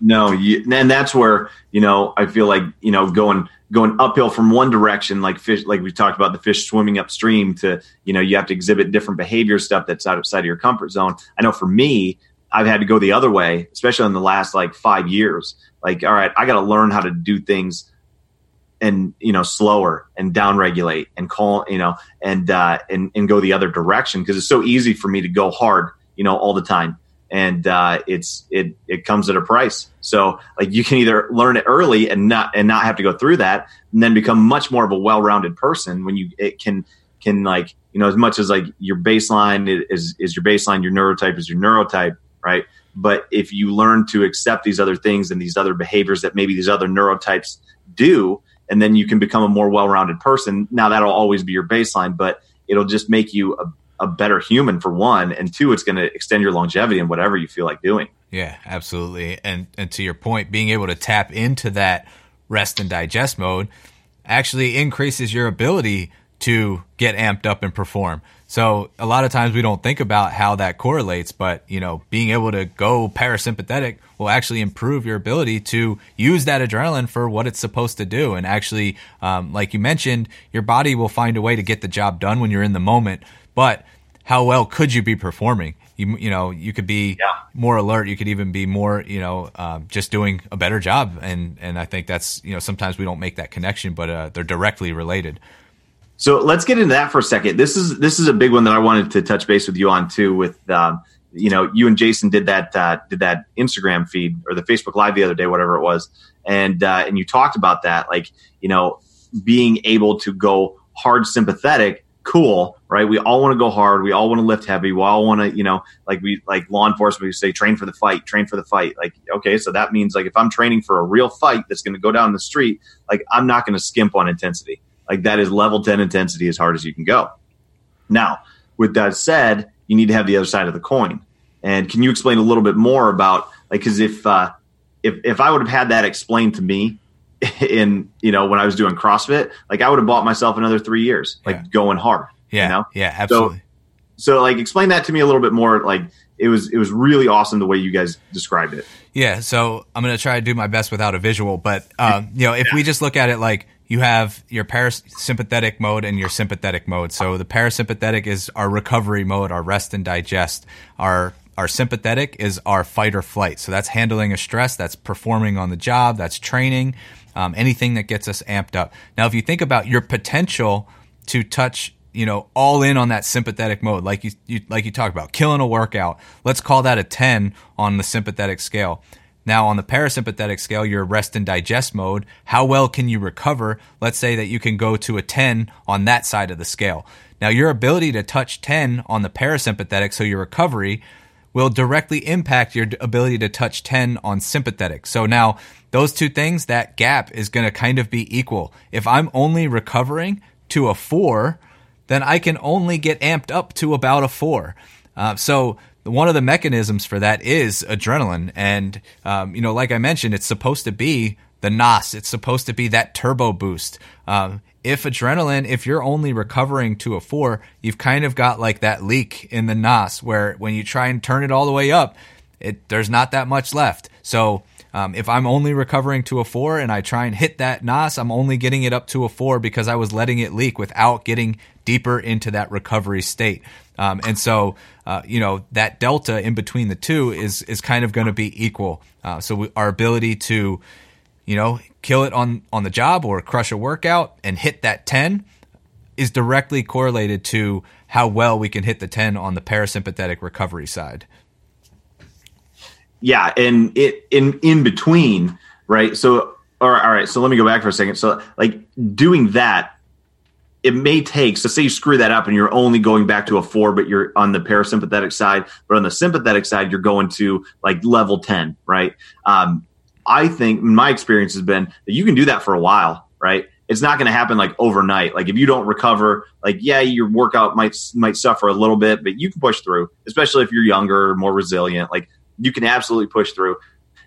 Speaker 2: No, you, and that's where you know I feel like you know going going uphill from one direction, like fish, like we talked about the fish swimming upstream, to you know you have to exhibit different behavior stuff that's outside of your comfort zone. I know for me, I've had to go the other way, especially in the last like five years. Like, all right, I got to learn how to do things and you know slower and down regulate and call you know and uh, and and go the other direction because it's so easy for me to go hard you know all the time and uh, it's it it comes at a price so like you can either learn it early and not and not have to go through that and then become much more of a well-rounded person when you it can can like you know as much as like your baseline is is your baseline your neurotype is your neurotype right but if you learn to accept these other things and these other behaviors that maybe these other neurotypes do and then you can become a more well-rounded person. Now that'll always be your baseline, but it'll just make you a, a better human for one, and two, it's going to extend your longevity in whatever you feel like doing.
Speaker 1: Yeah, absolutely. And and to your point, being able to tap into that rest and digest mode actually increases your ability to get amped up and perform. So a lot of times we don't think about how that correlates, but you know, being able to go parasympathetic will actually improve your ability to use that adrenaline for what it's supposed to do. And actually, um, like you mentioned, your body will find a way to get the job done when you're in the moment. But how well could you be performing? You, you know, you could be yeah. more alert. You could even be more, you know, uh, just doing a better job. And and I think that's you know sometimes we don't make that connection, but uh, they're directly related.
Speaker 2: So let's get into that for a second. This is this is a big one that I wanted to touch base with you on too. With um, you know, you and Jason did that uh, did that Instagram feed or the Facebook Live the other day, whatever it was, and uh, and you talked about that, like you know, being able to go hard sympathetic. Cool, right? We all want to go hard. We all want to lift heavy. We all want to, you know, like we like law enforcement. We say train for the fight, train for the fight. Like, okay, so that means like if I'm training for a real fight that's going to go down the street, like I'm not going to skimp on intensity like that is level 10 intensity as hard as you can go. Now, with that said, you need to have the other side of the coin. And can you explain a little bit more about like because if uh, if if I would have had that explained to me in you know when I was doing CrossFit, like I would have bought myself another three years, like
Speaker 1: Yeah.
Speaker 2: going hard.
Speaker 1: Yeah.
Speaker 2: You know?
Speaker 1: Yeah. Absolutely.
Speaker 2: So like explain that to me a little bit more. Like it was it was really awesome the way you guys described it.
Speaker 1: Yeah, so I'm going to try to do my best without a visual, but um, you know, if we just look at it like you have your parasympathetic mode and your sympathetic mode. So the parasympathetic is our recovery mode, our rest and digest. Our our sympathetic is our fight or flight. So that's handling a stress, that's performing on the job, that's training, um, anything that gets us amped up. Now, if you think about your potential to touch you know all in on that sympathetic mode like you, you like you talked about killing a workout let's call that a 10 on the sympathetic scale now on the parasympathetic scale your rest and digest mode how well can you recover let's say that you can go to a 10 on that side of the scale now your ability to touch 10 on the parasympathetic so your recovery will directly impact your ability to touch 10 on sympathetic. So now those two things, that gap is going to kind of be equal. If I'm only recovering to a four, then I can only get amped up to about a four. Uh, so one of the mechanisms for that is adrenaline. And, um, you know, like I mentioned, it's supposed to be the NOS. It's supposed to be that turbo boost. Um, if adrenaline, if you're only recovering to a four, you've kind of got like that leak in the NOS where when you try and turn it all the way up, it there's not that much left. So um, if I'm only recovering to a four and I try and hit that NOS, I'm only getting it up to a four because I was letting it leak without getting deeper into that recovery state. Um, and so, uh, you know, that delta in between the two is is kind of going to be equal. Uh, so we, our ability to you know, kill it on on the job or crush a workout and hit that 10 is directly correlated to how well we can hit the 10 on the parasympathetic recovery side.
Speaker 2: Yeah, and it in in between, right? So all right, all right, so let me go back for a second. So like doing that it may take so say you screw that up and you're only going back to a four but you're on the parasympathetic side but on the sympathetic side you're going to like level 10 right um, i think my experience has been that you can do that for a while right it's not going to happen like overnight like if you don't recover like yeah your workout might might suffer a little bit but you can push through especially if you're younger more resilient like you can absolutely push through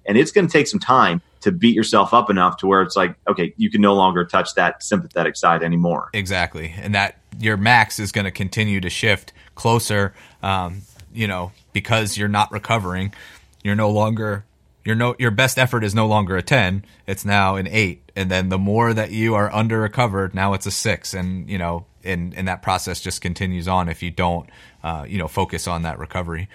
Speaker 2: and it's going to take some time to beat yourself up enough to where it's like okay you can no longer touch that sympathetic side anymore
Speaker 1: Exactly. And that your max is going to continue to shift closer, um, you know, because you're not recovering. You're no longer. Your no, your best effort is no longer a ten; it's now an eight, and then the more that you are under recovered, now it's a six, and you know, and and that process just continues on if you don't, uh, you know, focus on that recovery.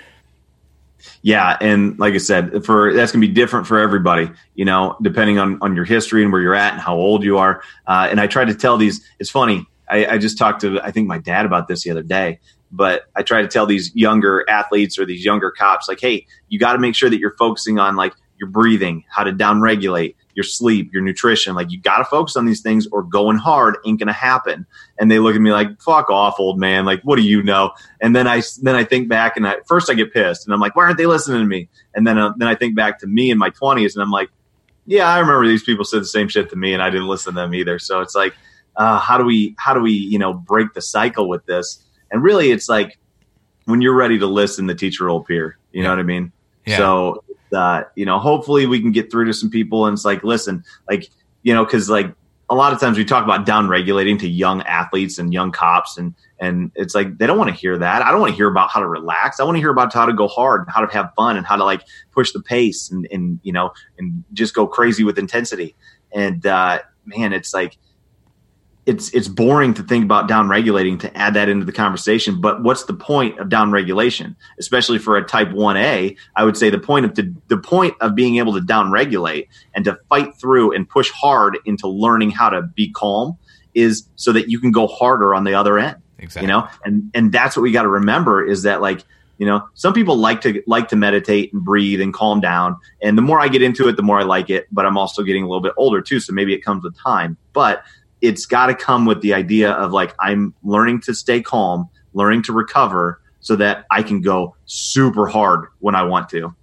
Speaker 2: Yeah, and like I said, for that's gonna be different for everybody, you know, depending on on your history and where you're at and how old you are. Uh, and I try to tell these. It's funny. I, I just talked to I think my dad about this the other day, but I try to tell these younger athletes or these younger cops, like, hey, you got to make sure that you're focusing on like your breathing, how to downregulate your sleep, your nutrition. Like you got to focus on these things, or going hard ain't gonna happen. And they look at me like, "Fuck off, old man! Like, what do you know?" And then I then I think back, and I, first I get pissed, and I'm like, "Why aren't they listening to me?" And then uh, then I think back to me in my 20s, and I'm like, "Yeah, I remember these people said the same shit to me, and I didn't listen to them either." So it's like, uh, how do we how do we you know break the cycle with this? And really, it's like when you're ready to listen, the teacher will appear. You know what I mean?
Speaker 1: Yeah.
Speaker 2: So uh, you know, hopefully we can get through to some people and it's like, listen, like, you know, cause like a lot of times we talk about down regulating to young athletes and young cops and, and it's like, they don't want to hear that. I don't want to hear about how to relax. I want to hear about how to go hard and how to have fun and how to like push the pace and, and, you know, and just go crazy with intensity. And, uh, man, it's like, it's it's boring to think about down regulating to add that into the conversation. But what's the point of down regulation, especially for a type one A? I would say the point of the, the point of being able to down regulate and to fight through and push hard into learning how to be calm is so that you can go harder on the other end.
Speaker 1: Exactly.
Speaker 2: You know, and and that's what we got to remember is that like you know some people like to like to meditate and breathe and calm down and the more i get into it the more i like it but i'm also getting a little bit older too so maybe it comes with time but it's got to come with the idea of like I'm learning to stay calm, learning to recover so that I can go super hard when I want to.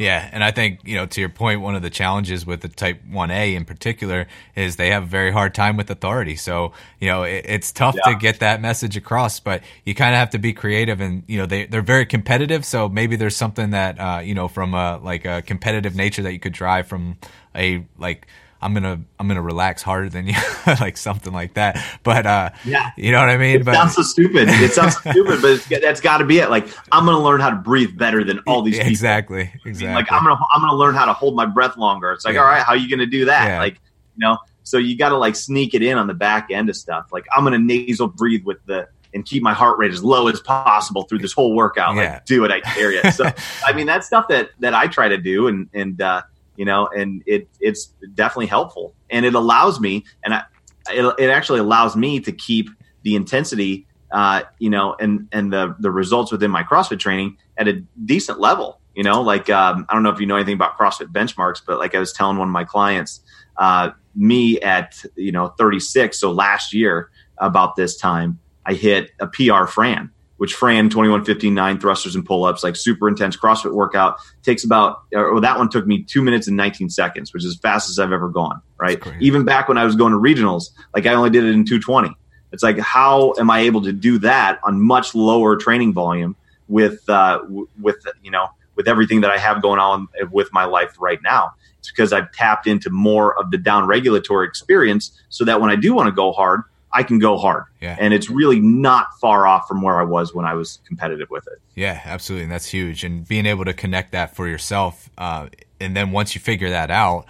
Speaker 1: Yeah, and I think you know to your point, one of the challenges with the Type One A in particular is they have a very hard time with authority. So you know it, it's tough yeah. to get that message across, but you kind of have to be creative, and you know they they're very competitive. So maybe there's something that uh, you know from a like a competitive nature that you could drive from a like I'm gonna I'm gonna relax harder than you, like something like that. But uh, yeah, you know what I mean.
Speaker 2: It
Speaker 1: but,
Speaker 2: sounds so stupid. It sounds stupid, but that's got to be it. Like I'm gonna learn how to breathe better than all these people.
Speaker 1: Exactly. Exactly. I mean,
Speaker 2: like I'm gonna I'm gonna learn how to hold my breath longer. It's like, yeah. all right, how are you gonna do that? Yeah. Like you know, so you got to like sneak it in on the back end of stuff. Like I'm gonna nasal breathe with the and keep my heart rate as low as possible through this whole workout. Yeah. Like do it, I dare you. So I mean, that's stuff that that I try to do, and and uh, you know, and it it's definitely helpful, and it allows me, and I, it, it actually allows me to keep the intensity, uh, you know, and and the the results within my CrossFit training at a decent level. You know, like um, I don't know if you know anything about CrossFit benchmarks, but like I was telling one of my clients, uh, me at you know 36, so last year about this time, I hit a PR Fran which Fran 21 15 9 thrusters and pull ups, like super intense CrossFit workout, takes about, or that one took me two minutes and 19 seconds, which is as fast I've ever gone. Right. Even back when I was going to regionals, like I only did it in 220. It's like, how am I able to do that on much lower training volume with, uh, with, you know, with everything that I have going on with my life right now? It's because I've tapped into more of the down regulatory experience so that when I do want to go hard, I can go hard. Yeah. And it's really not far off from where I was when I was competitive with it.
Speaker 1: Yeah, absolutely. And that's huge. And being able to connect that for yourself. Uh, and then once you figure that out,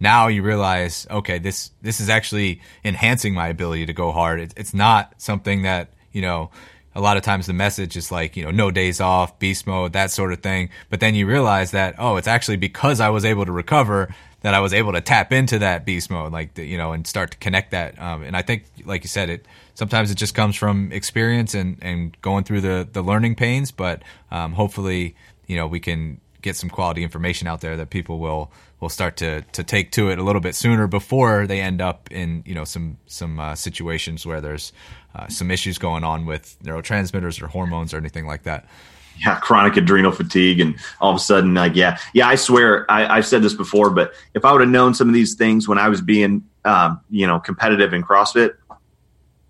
Speaker 1: now you realize, okay, this, this is actually enhancing my ability to go hard. It, it's not something that, you know, a lot of times the message is like, you know, no days off, beast mode, that sort of thing. But then you realize that, oh, it's actually because I was able to recover that I was able to tap into that beast mode, like you know, and start to connect that. Um, and I think, like you said, it sometimes it just comes from experience and and going through the the learning pains. But um, hopefully, you know, we can get some quality information out there that people will will start to to take to it a little bit sooner before they end up in you know some some uh, situations where there's uh, some issues going on with neurotransmitters or hormones or anything like that
Speaker 2: yeah, chronic adrenal fatigue, and all of a sudden, like, yeah, yeah. I swear, I, have said this before, but if I would have known some of these things when I was being, um, you know, competitive in CrossFit,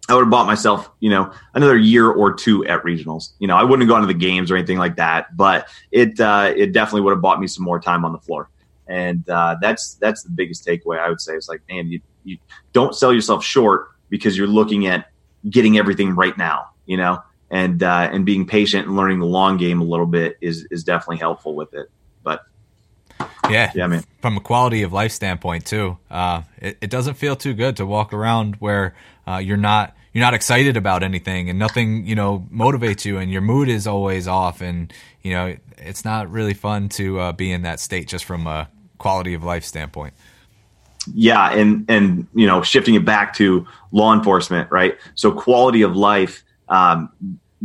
Speaker 2: I would have bought myself, you know, another year or two at regionals. You know, I wouldn't have gone to the games or anything like that, but it uh, it definitely would have bought me some more time on the floor. And uh, that's that's the biggest takeaway I would say. It's like, man, you, you don't sell yourself short because you're looking at getting everything right now. You know, and uh, and being patient and learning the long game a little bit is is definitely helpful with it. But
Speaker 1: yeah, yeah, man. From a quality of life standpoint too, uh, it, it, doesn't feel too good to walk around where uh, you're not you're not excited about anything and nothing you know motivates you and your mood is always off and you know it's not really fun to uh, be in that state just from a quality of life standpoint
Speaker 2: yeah and and you know shifting it back to law enforcement right so quality of life um,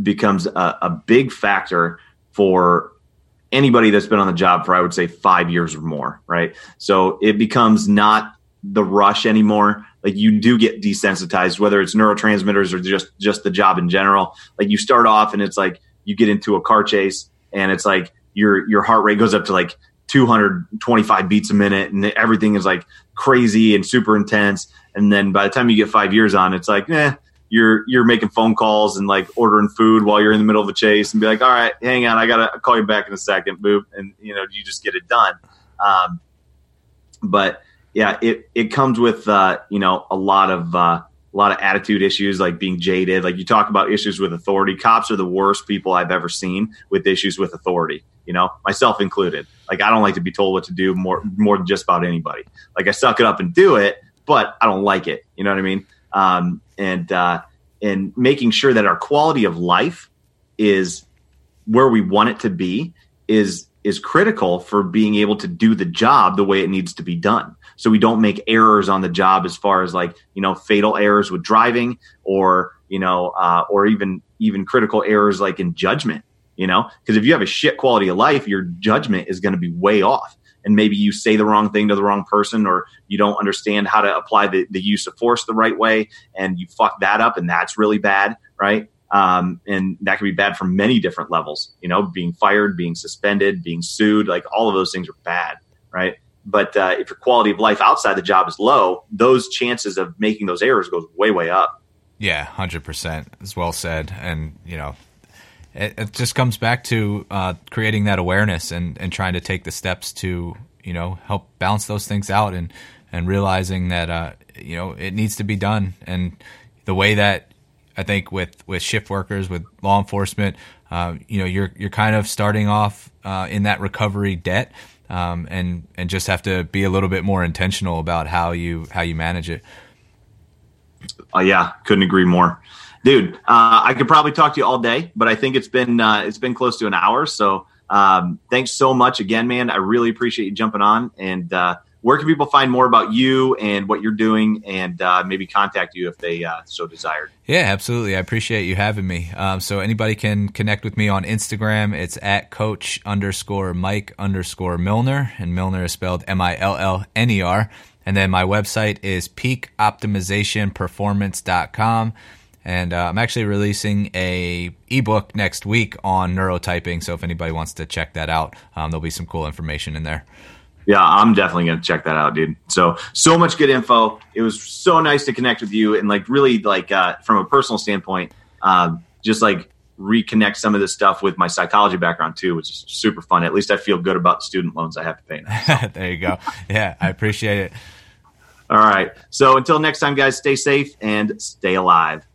Speaker 2: becomes a, a big factor for anybody that's been on the job for I would say five years or more, right? So it becomes not the rush anymore. Like you do get desensitized, whether it's neurotransmitters or just just the job in general. Like you start off and it's like you get into a car chase and it's like your your heart rate goes up to like 225 beats a minute and everything is like crazy and super intense. And then by the time you get five years on, it's like, eh, you're you're making phone calls and like ordering food while you're in the middle of a chase and be like, all right, hang on, I gotta call you back in a second, boop, and you know you just get it done. Um, but yeah, it it comes with uh, you know a lot of uh, a lot of attitude issues, like being jaded. Like you talk about issues with authority. Cops are the worst people I've ever seen with issues with authority. You know, myself included. Like I don't like to be told what to do more more than just about anybody. Like I suck it up and do it, but I don't like it. You know what I mean? um, and uh, and making sure that our quality of life is where we want it to be is is critical for being able to do the job the way it needs to be done. So we don't make errors on the job as far as like you know fatal errors with driving or you know uh, or even even critical errors like in judgment you know? Because if you have a shit quality of life your judgment is going to be way off and maybe you say the wrong thing to the wrong person or you don't understand how to apply the, the use of force the right way and you fuck that up and that's really bad right Um, and that can be bad from many different levels, you know, being fired, being suspended, being sued, like all of those things are bad, right? But uh, if your quality of life outside the job is low, those chances of making those errors goes way, way up.
Speaker 1: Yeah, hundred percent. As well said, and you know, it, it just comes back to uh, creating that awareness and and trying to take the steps to you know help balance those things out and and realizing that uh, you know it needs to be done and the way that I think with with shift workers with law enforcement, uh, you know you're you're kind of starting off uh, in that recovery debt. Um, and and just have to be a little bit more intentional about how you how you manage it.
Speaker 2: Oh yeah, couldn't agree more, dude. Uh, I could probably talk to you all day, but I think it's been uh, it's been close to an hour. So um, thanks so much again, man. I really appreciate you jumping on. And uh, where can people find more about you and what you're doing, and uh, maybe contact you if they uh, so desired?
Speaker 1: Yeah, absolutely. I appreciate you having me. Um, so anybody can connect with me on Instagram. It's at Coach underscore Mike underscore Millner, and Millner is spelled M I L L N E R. And then my website is peakoptimizationperformance.com. And uh, I'm actually releasing a ebook next week on neurotyping. So if anybody wants to check that out, um, there'll be some cool information in there.
Speaker 2: Yeah, I'm definitely going to check that out, dude. So, so much good info. It was so nice to connect with you and like really like uh, from a personal standpoint, um, just like reconnect some of this stuff with my psychology background too, which is super fun. At least I feel good about the student loans I have to pay now.
Speaker 1: So. there you go. Yeah, I appreciate it.
Speaker 2: All right. So until next time, guys, stay safe and stay alive.